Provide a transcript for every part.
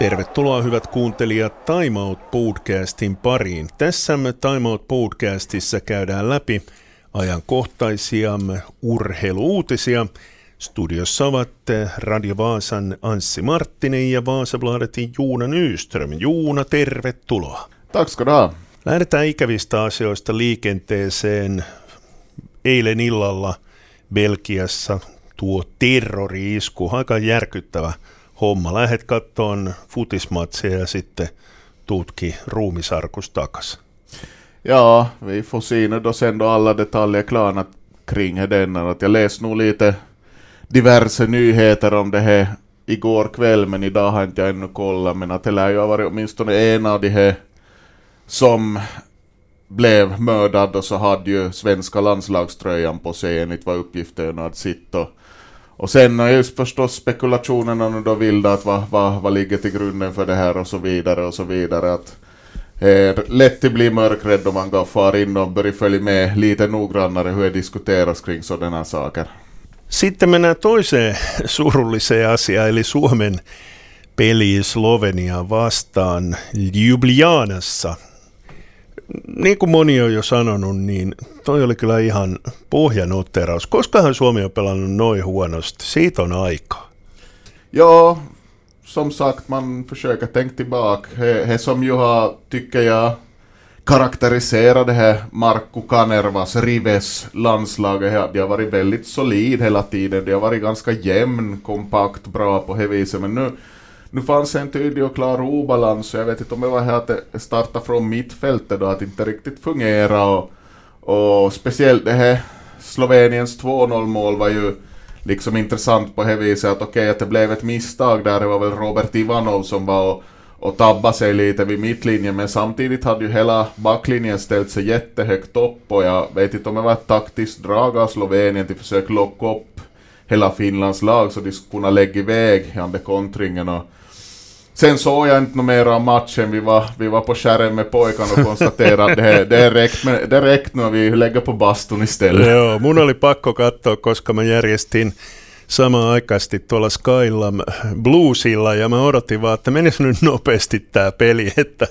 Tervetuloa hyvät kuuntelijat Time Out Podcastin pariin. Tässä Time Out Podcastissa käydään läpi ajankohtaisia urheiluutisia. Studiossa ovat Radio Vaasan Anssi Marttinen ja Vaasabladetin Juuna Nyström. Juuna, tervetuloa. Tack ska. Lähdetään ikävistä asioista liikenteeseen. Eilen illalla Belgiassa tuo terrori-isku, aika järkyttävä homma. Lähet kattoon futismatsia ja sitten tutki ruumisarkus takas. Ja, vi får se nu då sen då alla detaljer klarnat kring den. Att jag läste nog lite diverse nyheter om det här igår kväll, men idag har inte jag ännu kollat. Men att det lär ju ha varit åtminstone en av de här som blev mördad och så hade ju svenska landslagströjan på sig enligt vad uppgifterna hade sitt och, och sen är just förstås spekulationerna nu då vilda att vad, vad, vad ligger till grunden för det här och så vidare och så vidare att eh, lätt att bli mörkrädd om man går far in och börjar följa med lite noggrannare hur det diskuteras kring sådana saker. Sitten mennään toiseen surulliseen asiaan, eli Suomen peli Slovenia vastaan Ljubljanassa. Niin kuin moni on jo sanonut, niin toi oli kyllä ihan pohjanotteraus. Koskahan Suomi on pelannut noin huonosti? Siitä on aikaa. Ja, som sagt, man försöker tänka tillbaka. Det, det som ju har, tycker jag, karaktäriserat det här Markku Kanervas, Rives landslaget. De har varit väldigt solid hela tiden. De har varit ganska jämn, kompakt, bra på det viset. Men nu, nu fanns en tydlig och klar obalans. Jag vet inte om det var här att det startade från mittfältet då, att det inte riktigt fungerade. Och, och speciellt det här Sloveniens 2-0 mål var ju liksom intressant på det viset att okej okay, att det blev ett misstag där, det var väl Robert Ivanov som var och, och tabbade sig lite vid mittlinjen men samtidigt hade ju hela backlinjen ställt sig jättehögt upp och jag vet inte om det var ett taktiskt drag av Slovenien till försök locka upp hela Finlands lag så de skulle kunna lägga iväg under kontringen och Sen såg jag inte mer av matchen, vi var, vi var på skärmen med pojkarna och konstaterade att det, det är räckt, men det räckt nu, vi lägger på bastun istället. Joo, mun oli pakko katsoa, koska mä järjestin samanaikaisesti tuolla Skylla Bluesilla ja mä odotin vaan, että menisi nyt nopeasti tämä peli, että,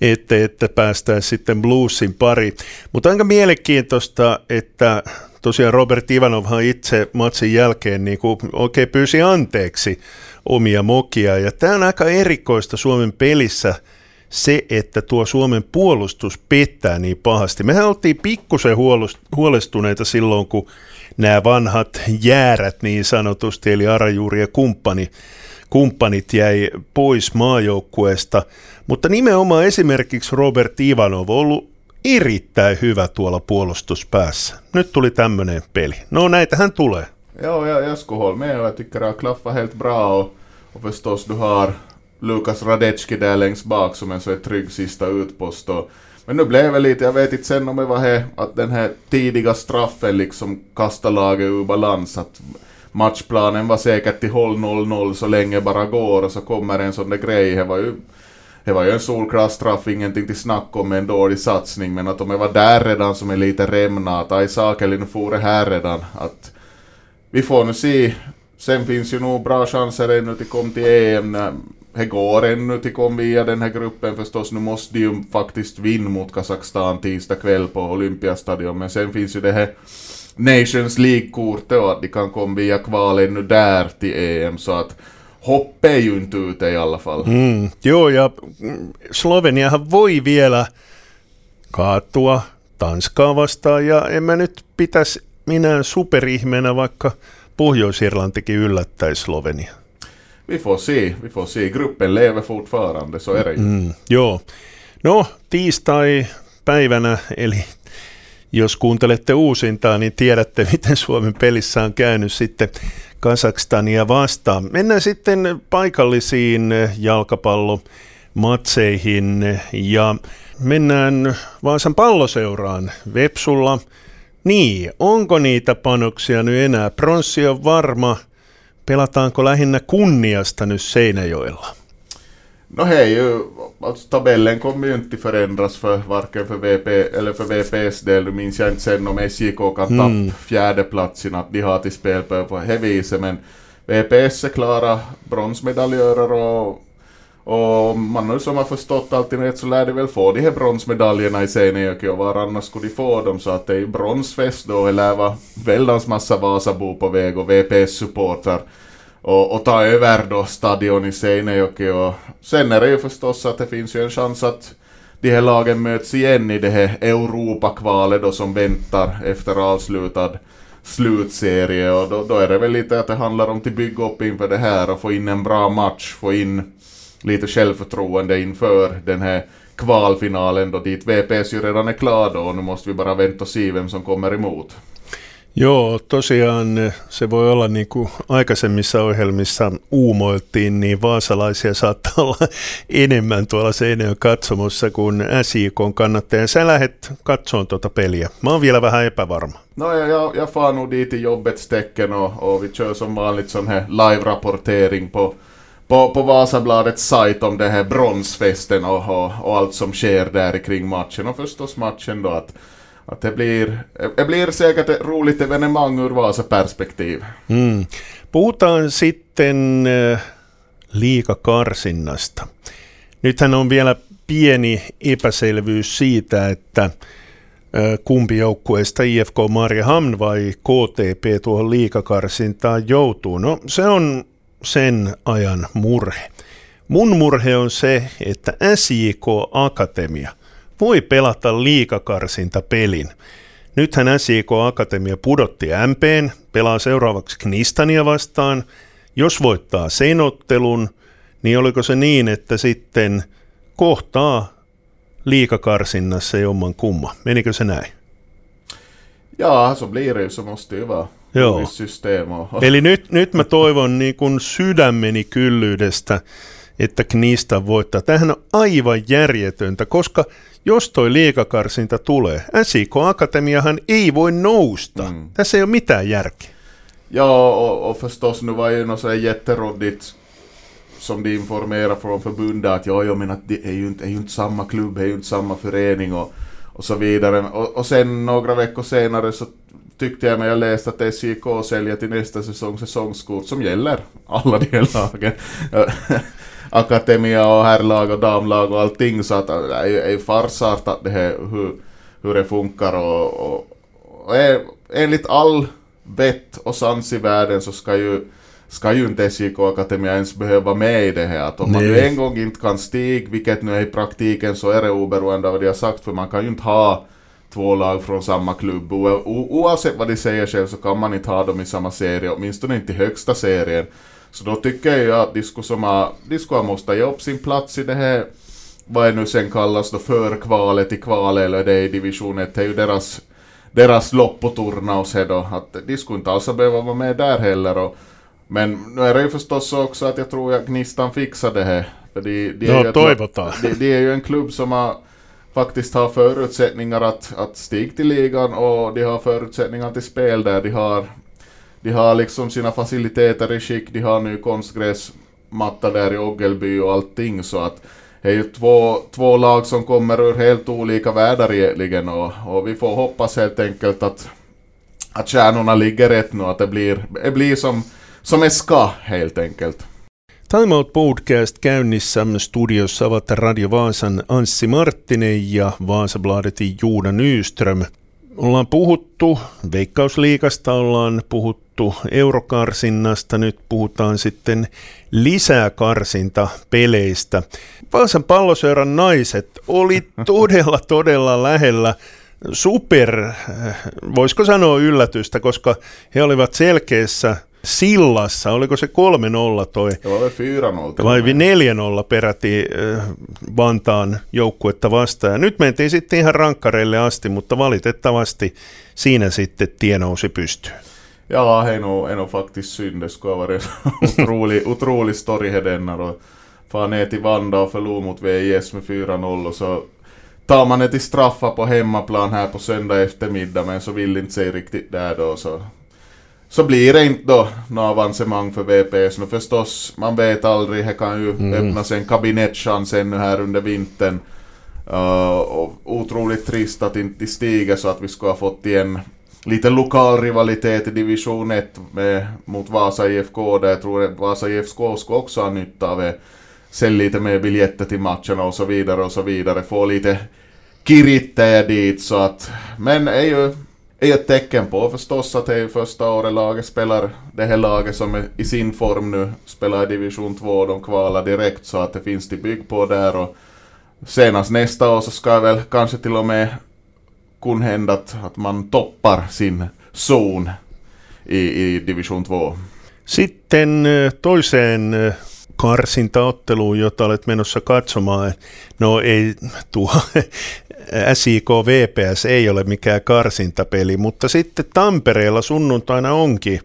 että, että päästäisiin sitten Bluesin pari. Mutta aika mielenkiintoista, että tosiaan Robert Ivanovhan itse matsin jälkeen niin kuin oikein pyysi anteeksi omia mokia. Ja tämä on aika erikoista Suomen pelissä se, että tuo Suomen puolustus pettää niin pahasti. Mehän oltiin pikkusen huolestuneita silloin, kun nämä vanhat jäärät niin sanotusti, eli Arajuuri ja kumppani, kumppanit jäi pois maajoukkueesta. Mutta nimenomaan esimerkiksi Robert Ivanov on ollut erittäin hyvä tuolla puolustuspäässä. Nyt tuli tämmöinen peli. No näitähän tulee. Ja, jag, skulle hålla med och jag helt bra och, förstås du har Lukas Radecki där längst bak som en så trygg sista utpost men nu blev det lite, jag vet inte sen om det var här, att den här tidiga straffen liksom kastade laget ur balans att matchplanen var säkert till håll 0-0 så länge bara går och så kommer en sån där grej, det var ju det var ju en solklar straff, ingenting till snack om en dålig satsning, men att om jag var där redan som är lite rämna, att aj Sakeli nu for det här redan, att vi får nu se. Sen finns ju nog bra chanser ännu till kom till EM. Det går ännu till kom via den här gruppen förstås. Nu måste de ju faktiskt vinna mot Kazakstan tisdag kväll på Olympiastadion, men sen finns ju det här Nations League-kortet och att de kan komma via kval ännu där till EM, så att hoppe är ju inte ute i alla fall. Mm, joo, ja Sloveniahan voi vielä kaatua Tanskaa vastaan, ja en mä nyt pitäisi minä superihmeenä, vaikka Pohjois-Irlantikin yllättäisi Slovenia. Vi får se, vi får se. Gruppen lever fortfarande, så är det ju. Mm, joo. No, tiistai-päivänä, eli jos kuuntelette uusintaa, niin tiedätte, miten Suomen pelissä on käynyt sitten Kasakstania vastaan. Mennään sitten paikallisiin jalkapallomatseihin ja mennään Vaasan palloseuraan Vepsulla. Niin, onko niitä panoksia nyt enää? Pronssi on varma. Pelataanko lähinnä kunniasta nyt Seinäjoella? No hej, ju, alltså tabellen kommer ju inte förändras för varken för VP eller för VPs del. Nu minns jag inte sen om SJK kan mm. tappa fjärdeplatsen att de har till spel på det viset. Men VPS är klara bronsmedaljörer och, Och man har som har förstått alltid rätt så lär de väl få de här bronsmedaljerna i Seinäjoki och var annars skulle de få dem så att det är bronsfest då, eller var väldans massa Vasabo på väg och VPS-supportrar och, och ta över då stadion i Seinejoki och sen är det ju förstås att det finns ju en chans att de här lagen möts igen i det här Europakvalet då som väntar efter avslutad slutserie och då, då är det väl lite att det handlar om att bygga upp inför det här och få in en bra match, få in lite självförtroende inför den här kvalfinalen då dit VPS ju redan är klar då och nu måste vi bara vänta och se vem som kommer emot. Joo, tosiaan se voi olla niin kuin aikaisemmissa ohjelmissa uumoiltiin, niin vaasalaisia saattaa olla enemmän tuolla Seinäjön katsomossa kuin SIK kannattaja. Sä lähdet katsomaan tuota peliä. Mä oon vielä vähän epävarma. No ja jag, jag far nog dit i jobbets tecken och, och vi kör som vanligt live-rapportering på på, på Vasabladets sajt om det här bronsfesten och, och, och, allt som sker där kring matchen och förstås matchen då att, att det, blir, det blir säkert ett roligt evenemang ur Vasa-perspektiv. Mm. Puhutaan sitten äh, liikakarsinnasta. Nythän on vielä pieni epäselvyys siitä, että äh, kumpi joukkueesta IFK Mariehamn vai KTP tuohon liikakarsintaan joutuu. No se on sen ajan murhe. Mun murhe on se, että SJK Akatemia voi pelata liikakarsinta pelin. Nythän SJK Akatemia pudotti MPn, pelaa seuraavaksi Knistania vastaan. Jos voittaa senottelun, niin oliko se niin, että sitten kohtaa liikakarsinnassa jomman kumma? Menikö se näin? Ja, så blir det så måste ju vara. Joo. Eli nyt, nyt mä toivon niin kuin sydämeni kyllyydestä, että Knista voittaa. Tähän on aivan järjetöntä, koska jos toi liikakarsinta tulee, SIK Akatemiahan ei voi nousta. Mm. Tässä ei ole mitään järkeä. Ja, och, och förstås nu var ju något så jätteroddigt som de informerar från förbundet att ja, jag menar att det är ju inte, är ju inte samma klubb, det är ju inte samma förening och, och så vidare. Och, och sen några veckor senare så tyckte jag när jag läste att SJK säljer till nästa säsong säsongskort som gäller alla de lagen. Akademia och herrlag och damlag och allting så att det är ju farsartat det här hur, hur det funkar och, och, och är, enligt all vett och sans i världen så ska ju ska ju inte SJK Akademia ens behöva med i det här. Att om Nej. man nu en gång inte kan stiga, vilket nu är i praktiken, så är det oberoende av vad de har sagt, för man kan ju inte ha två lag från samma klubb. O oavsett vad de säger själv så kan man inte ha dem i samma serie, åtminstone inte i högsta serien. Så då tycker jag att de skulle, som har, de skulle måste ge upp sin plats i det här, vad det nu sen kallas då, för kvalet i kvalet eller det i division 1. Det är ju deras, deras turnaus här då, att de skulle inte alls behöva vara med där heller. Och, men nu är det ju förstås så också att jag tror att Gnistan fixar det här. För de, de, är, ja, ju ett, de, de är ju en klubb som har faktiskt har förutsättningar att, att stiga till ligan och de har förutsättningar till spel där. De har, de har liksom sina faciliteter i skick, de har nu konstgräsmatta där i Oggelby och allting så att det är ju två, två lag som kommer ur helt olika världar egentligen och, och vi får hoppas helt enkelt att, att kärnorna ligger rätt nu, att det blir, det blir som, som det ska helt enkelt. Time Out Podcast käynnissä studiossa ovat Radio Vaasan Anssi Marttinen ja Vaasabladetin Juuna Nyström. Ollaan puhuttu Veikkausliikasta, ollaan puhuttu eurokarsinnasta, nyt puhutaan sitten lisää karsinta peleistä. Vaasan palloseuran naiset oli todella todella lähellä super, voisiko sanoa yllätystä, koska he olivat selkeässä Sillassa, oliko se 3-0 toi? 4-0. Vai 4-0 peräti äh, Vantaan joukkuetta vastaan. Ja nyt mentiin sitten ihan rankkareille asti, mutta valitettavasti siinä sitten tie nousi pystyyn. Ja, är nog, är nog faktiskt synd. Det skulle ha varit en otrolig, otrolig story här denna då. Far ner till Vanda och förlor mot VIS med 4-0 och så tar man det till straffar på hemmaplan här på söndag eftermiddag men så vill inte sig riktigt där då så så blir det inte då något avancemang för VPS. Men förstås, man vet aldrig, det kan ju mm. öppnas en kabinettchans ännu här under vintern. Uh, och otroligt trist att inte stiger så att vi skulle ha fått igen lite lokal rivalitet i division 1 med, mot Vasa IFK där jag tror att Vasa IFK skulle också ha nytta av det. sälj lite mer biljetter till matcherna och så vidare och så vidare. Få lite kirittäjä dit så att, men är ju är ett tecken på förstås att det är första året laget spelar det här laget som är i sin form nu spelar i division 2 och de kvalar direkt så att det finns till bygg på där och senast nästa år så ska väl kanske till och med kunna hända att, att man toppar sin zon i, i division 2. Sitten eh, toiseen eh, karsintaotteluun, jota olet menossa katsomaan. No ei tuo SIK VPS ei ole mikään karsintapeli, mutta sitten Tampereella sunnuntaina onkin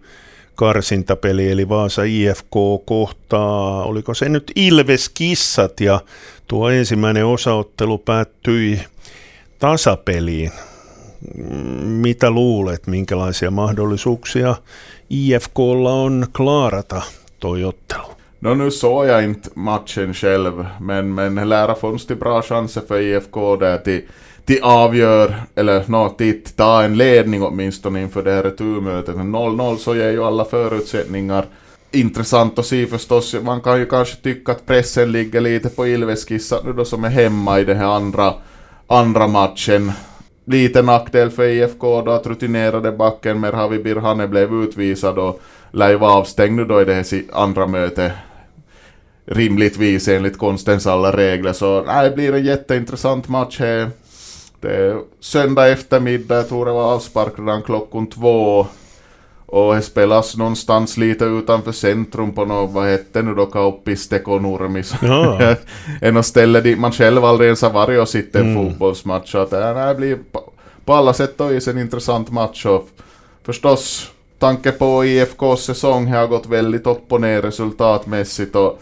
karsintapeli, eli Vaasa IFK kohtaa, oliko se nyt Ilves Kissat, ja tuo ensimmäinen osaottelu päättyi tasapeliin. Mitä luulet, minkälaisia mahdollisuuksia IFKlla on klaarata toi ottelu? No nu såg jag inte matchen själv, men, men Lära fanns det bra chanser för IFK där till, till avgör, eller no, till ta en ledning åtminstone inför det här returmötet. 0-0 så ger ju alla förutsättningar. Intressant att se förstås, man kan ju kanske tycka att pressen ligger lite på Ilveskissa nu då som är hemma i den här andra, andra matchen. Lite nackdel för IFK då att rutinerade backen Merhavi Birhane blev utvisad och lär ju vara avstängd nu då i det här andra mötet rimligtvis enligt konstens alla regler. Så nej, det blir en jätteintressant match här. Det söndag eftermiddag, jag tror det var avspark redan klockan två. Och det spelas någonstans lite utanför centrum på något, vad hette nu då, Kauppis Tekonurmis. Ja. en ställe dit man själv aldrig ens har varit och sett en mm. fotbollsmatch. Så att det blir på, alla sätt och vis en intressant match. Och förstås, tanke på IFKs säsong har gått väldigt upp och ner resultatmässigt. Och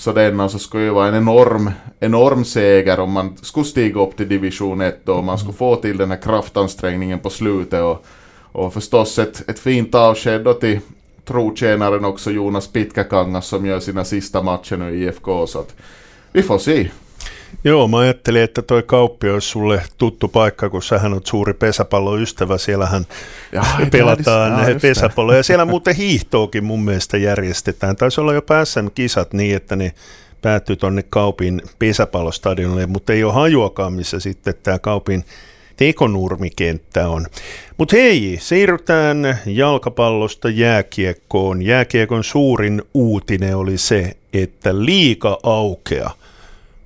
så denna så skulle ju vara en enorm, enorm seger om man skulle stiga upp till division 1 och man skulle få till den här kraftansträngningen på slutet och, och förstås ett, ett fint avsked då till trotjänaren också Jonas Pitkäkangas som gör sina sista matcher nu i IFK så att vi får se. Joo, mä ajattelin, että toi kauppi olisi sulle tuttu paikka, kun sähän on suuri pesäpalloystävä. Siellähän ja, pelataan ja, pesäpalloa. Ja siellä muuten hiihtoakin mun mielestä järjestetään. Taisi olla jo SM-kisat niin, että ne päättyy tuonne kaupin pesäpallostadionille, mutta ei ole hajuakaan, missä sitten tämä kaupin tekonurmikenttä on. Mutta hei, siirrytään jalkapallosta jääkiekkoon. Jääkiekon suurin uutinen oli se, että liika aukea –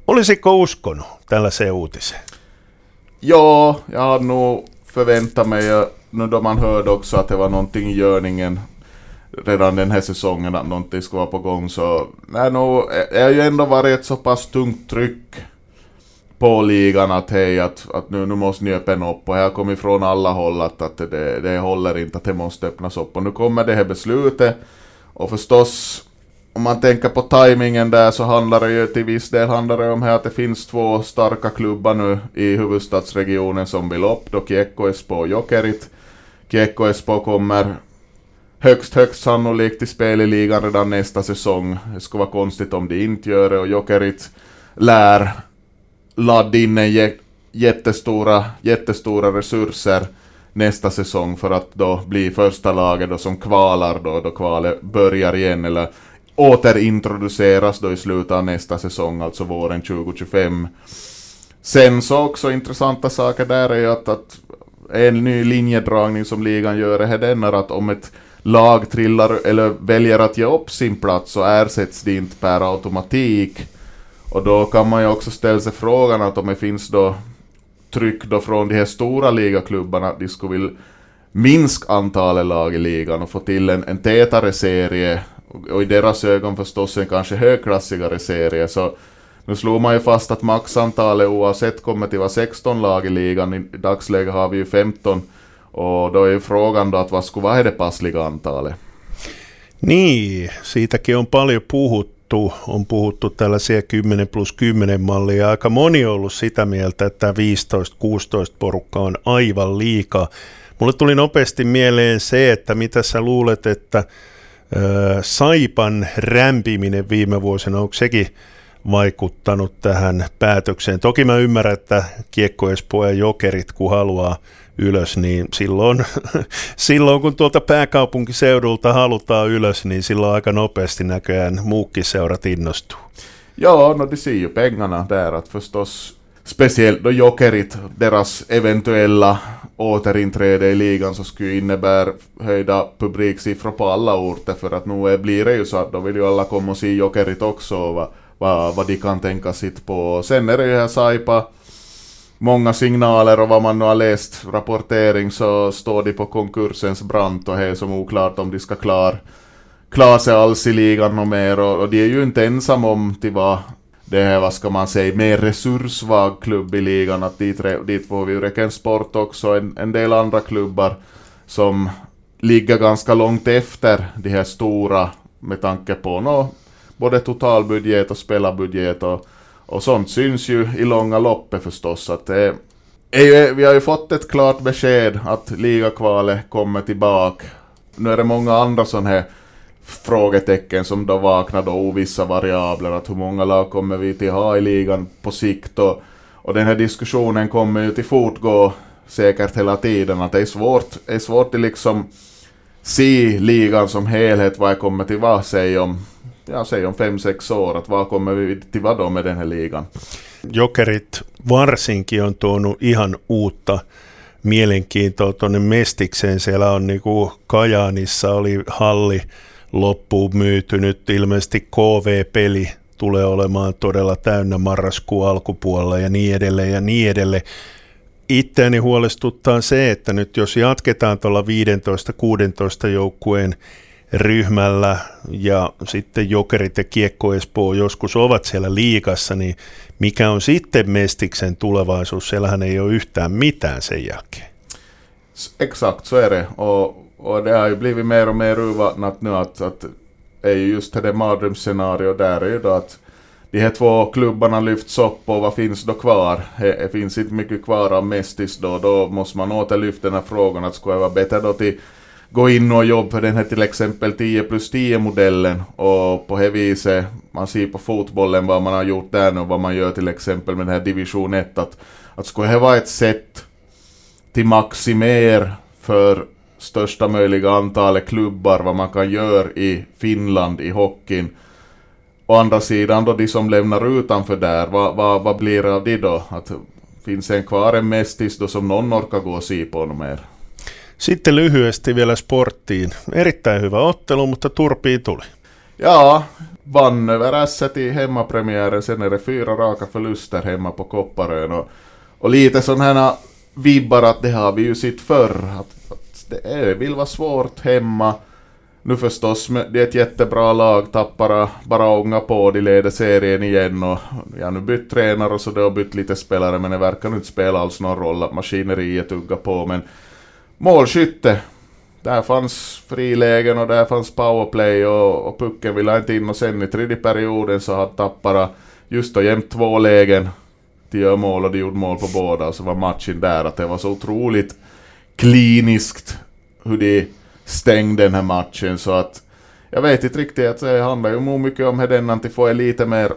Olisiko uskonut tällaiseen uutiseen? Ja, jag hade nog förväntat mig, nu då man hörde också att det var någonting i görningen redan den här säsongen att någonting skulle vara på gång så nej, nog, det har ju ändå varit ett så pass tungt tryck på ligan att hej, att, att nu, nu måste ni öppna upp. Och här kommer ifrån alla håll att, att det, det håller inte att det måste öppnas upp. Och nu kommer det här beslutet. Och förstås om man tänker på tajmingen där så handlar det ju till viss del handlar det om här att det finns två starka klubbar nu i huvudstadsregionen som vill upp, då Kiekko Espoo och Jokerit. Kiekko Espoo kommer högst, högst sannolikt till spel i ligan redan nästa säsong. Det skulle vara konstigt om de inte gör det och Jokerit lär ladda in en jättestora, jättestora resurser nästa säsong för att då bli första laget då som kvalar då, då kvalet börjar igen eller återintroduceras då i slutet av nästa säsong, alltså våren 2025. Sen så också intressanta saker där är ju att, att en ny linjedragning som ligan gör är den att om ett lag trillar eller väljer att ge upp sin plats så ersätts det inte per automatik. Och då kan man ju också ställa sig frågan att om det finns då tryck då från de här stora ligaklubbarna att de skulle vilja minska antalet lag i ligan och få till en, en tätare serie och i deras ögon förstås en kanske högklassigare serie. Så nu slog man ju fast att maxantalet oavsett kommer till vara 16 lag i ligan. I dagsläget har vi ju 15. Och då är ju frågan då att vad skulle vara det passliga antalet? Niin, siitäkin on paljon puhuttu. On puhuttu tällaisia 10 plus 10 mallia. Aika moni on ollut sitä mieltä, että 15-16 porukka on aivan liikaa. Mulle tuli nopeasti mieleen se, että mitä sä luulet, että Saipan rämpiminen viime vuosina, onko sekin vaikuttanut tähän päätökseen? Toki mä ymmärrän, että Kiekko ja Jokerit, kun haluaa ylös, niin silloin, silloin kun tuolta pääkaupunkiseudulta halutaan ylös, niin silloin aika nopeasti näköjään muukin seurat innostuu. Ja, no, de ser ju pengarna där att förstås speciellt då Jokerit, deras eventuella återinträde i ligan så skulle innebära höjda publiksiffror på alla orter för att nu blir det ju så att då vill ju alla komma och se Jokerit också och vad, vad, vad de kan tänka sitt på. Sen är det ju här Saipa många signaler och vad man nu har läst rapportering så står de på konkursens brant och det är som oklart om de ska klara klara sig alls i ligan och mer och, och de är ju inte ensamma om till vad det är, vad ska man säga, mer resurssvag klubb i ligan. Att dit, dit får vi ju räcka en sport också, en, en del andra klubbar som ligger ganska långt efter de här stora med tanke på no, både totalbudget och spelarbudget och, och sånt syns ju i långa loppet förstås. Att det är, vi har ju fått ett klart besked att ligakvalet kommer tillbaka. Nu är det många andra sådana här frågetecken som då vaknar då ovissa variabler, att hur många lag kommer vi till ha i ligan på sikt och, och den här diskussionen kommer ju till fortgå säkert hela tiden, att det är svårt, det är svårt att liksom se ligan som helhet, vad jag kommer till vad, säg om, ja, säg om fem, sex år, att vad kommer vi till vad då med den här ligan? Jokerit varsinkin on tuonut ihan uutta mielenkiintoa tuonne Mestikseen. Siellä on niin kuin Kajaanissa oli halli loppuun myyty. Nyt ilmeisesti KV-peli tulee olemaan todella täynnä marraskuun alkupuolella ja niin edelleen ja niin edelleen. Itseäni huolestuttaa se, että nyt jos jatketaan tuolla 15-16 joukkueen ryhmällä ja sitten Jokerit ja Kiekko Espoo joskus ovat siellä liikassa, niin mikä on sitten Mestiksen tulevaisuus? Siellähän ei ole yhtään mitään sen jälkeen. Exakt, så är det. Och Och det har ju blivit mer och mer urvattnat nu att, att är ju just det mardrömsscenario där är ju då att de här två klubbarna lyfts upp och vad finns då kvar? Det finns inte mycket kvar av Mestis då. Då måste man åter lyfta den här frågan att skulle det vara bättre då till gå in och jobba för den här till exempel 10 plus 10 modellen och på det viset man ser på fotbollen vad man har gjort där nu och vad man gör till exempel med den här division 1 att, att skulle det vara ett sätt till maximer för största möjliga antalet klubbar vad man kan göra i Finland i hockeyn. Å andra sidan då de som lämnar utanför där, vad, vad, vad blir det av de då? Att finns en kvar en mestis då som någon orkar gå och se på något mer? Sitten lyhyesti vielä sporttiin. Erittäin hyvä ottelu, mutta turpiin tuli. Ja, vann över Ässet i hemmapremiären, sen är det fyra raka förluster hemma på Kopparön och, och lite sådana här vibbar att det har vi ju sett förr. Att, att det är, vill vara svårt hemma. Nu förstås, det är ett jättebra lag, tappar bara ånga på, de leder serien igen och ja, nu bytt tränare och så det har bytt lite spelare men det verkar nu inte spela alls någon roll att maskineriet tuggar på men målskytte, där fanns frilägen och där fanns powerplay och, och pucken ville inte in och sen i tredje perioden så hade Tappara just då jämt två lägen De gör mål och de gjorde mål på båda och så var matchen där att det var så otroligt kliniskt hur de stängde den här matchen så att jag vet inte riktigt, att det handlar ju mycket om den att få lite mer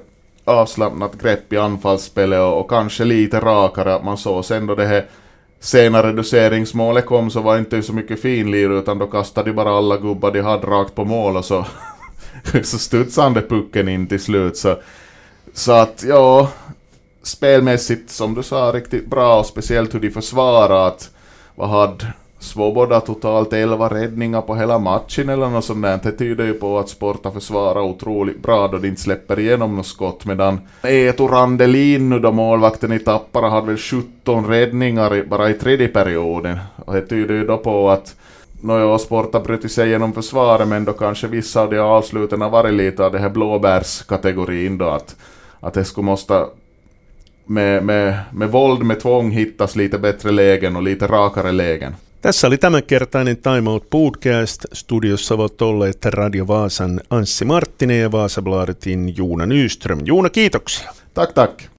avslappnat grepp i anfallsspelet och, och, kanske lite rakare. Att man såg sen då det här sena reduceringsmålet kom så var det inte så mycket finlir utan då kastade de bara alla gubbar de hade rakt på mål och så, så studsade pucken in till slut. Så, så att ja spelmässigt som du sa riktigt bra och speciellt hur de försvarade att vad hade Svoboda totalt 11 räddningar på hela matchen eller något sånt där. Det tyder ju på att Sporta försvarar otroligt bra då de inte släpper igenom något skott. Medan Eto Randelin nu då målvakten i Tappara hade väl 17 räddningar bara i tredje perioden. Och det tyder ju då på att Nåja, Sporta brutit sig igenom försvaret men då kanske vissa av de avsluten har varit lite av det här blåbärskategorin då att, att det skulle måste med, med, med våld, med tvång hittas lite bättre lägen och lite rakare lägen. Tässä oli tämänkertainen Time Out Podcast. Studiossa ovat olleet Radio Vaasan Anssi Marttinen ja Vaasabladetin Juuna Nyström. Juuna, kiitoksia. Tack, tack.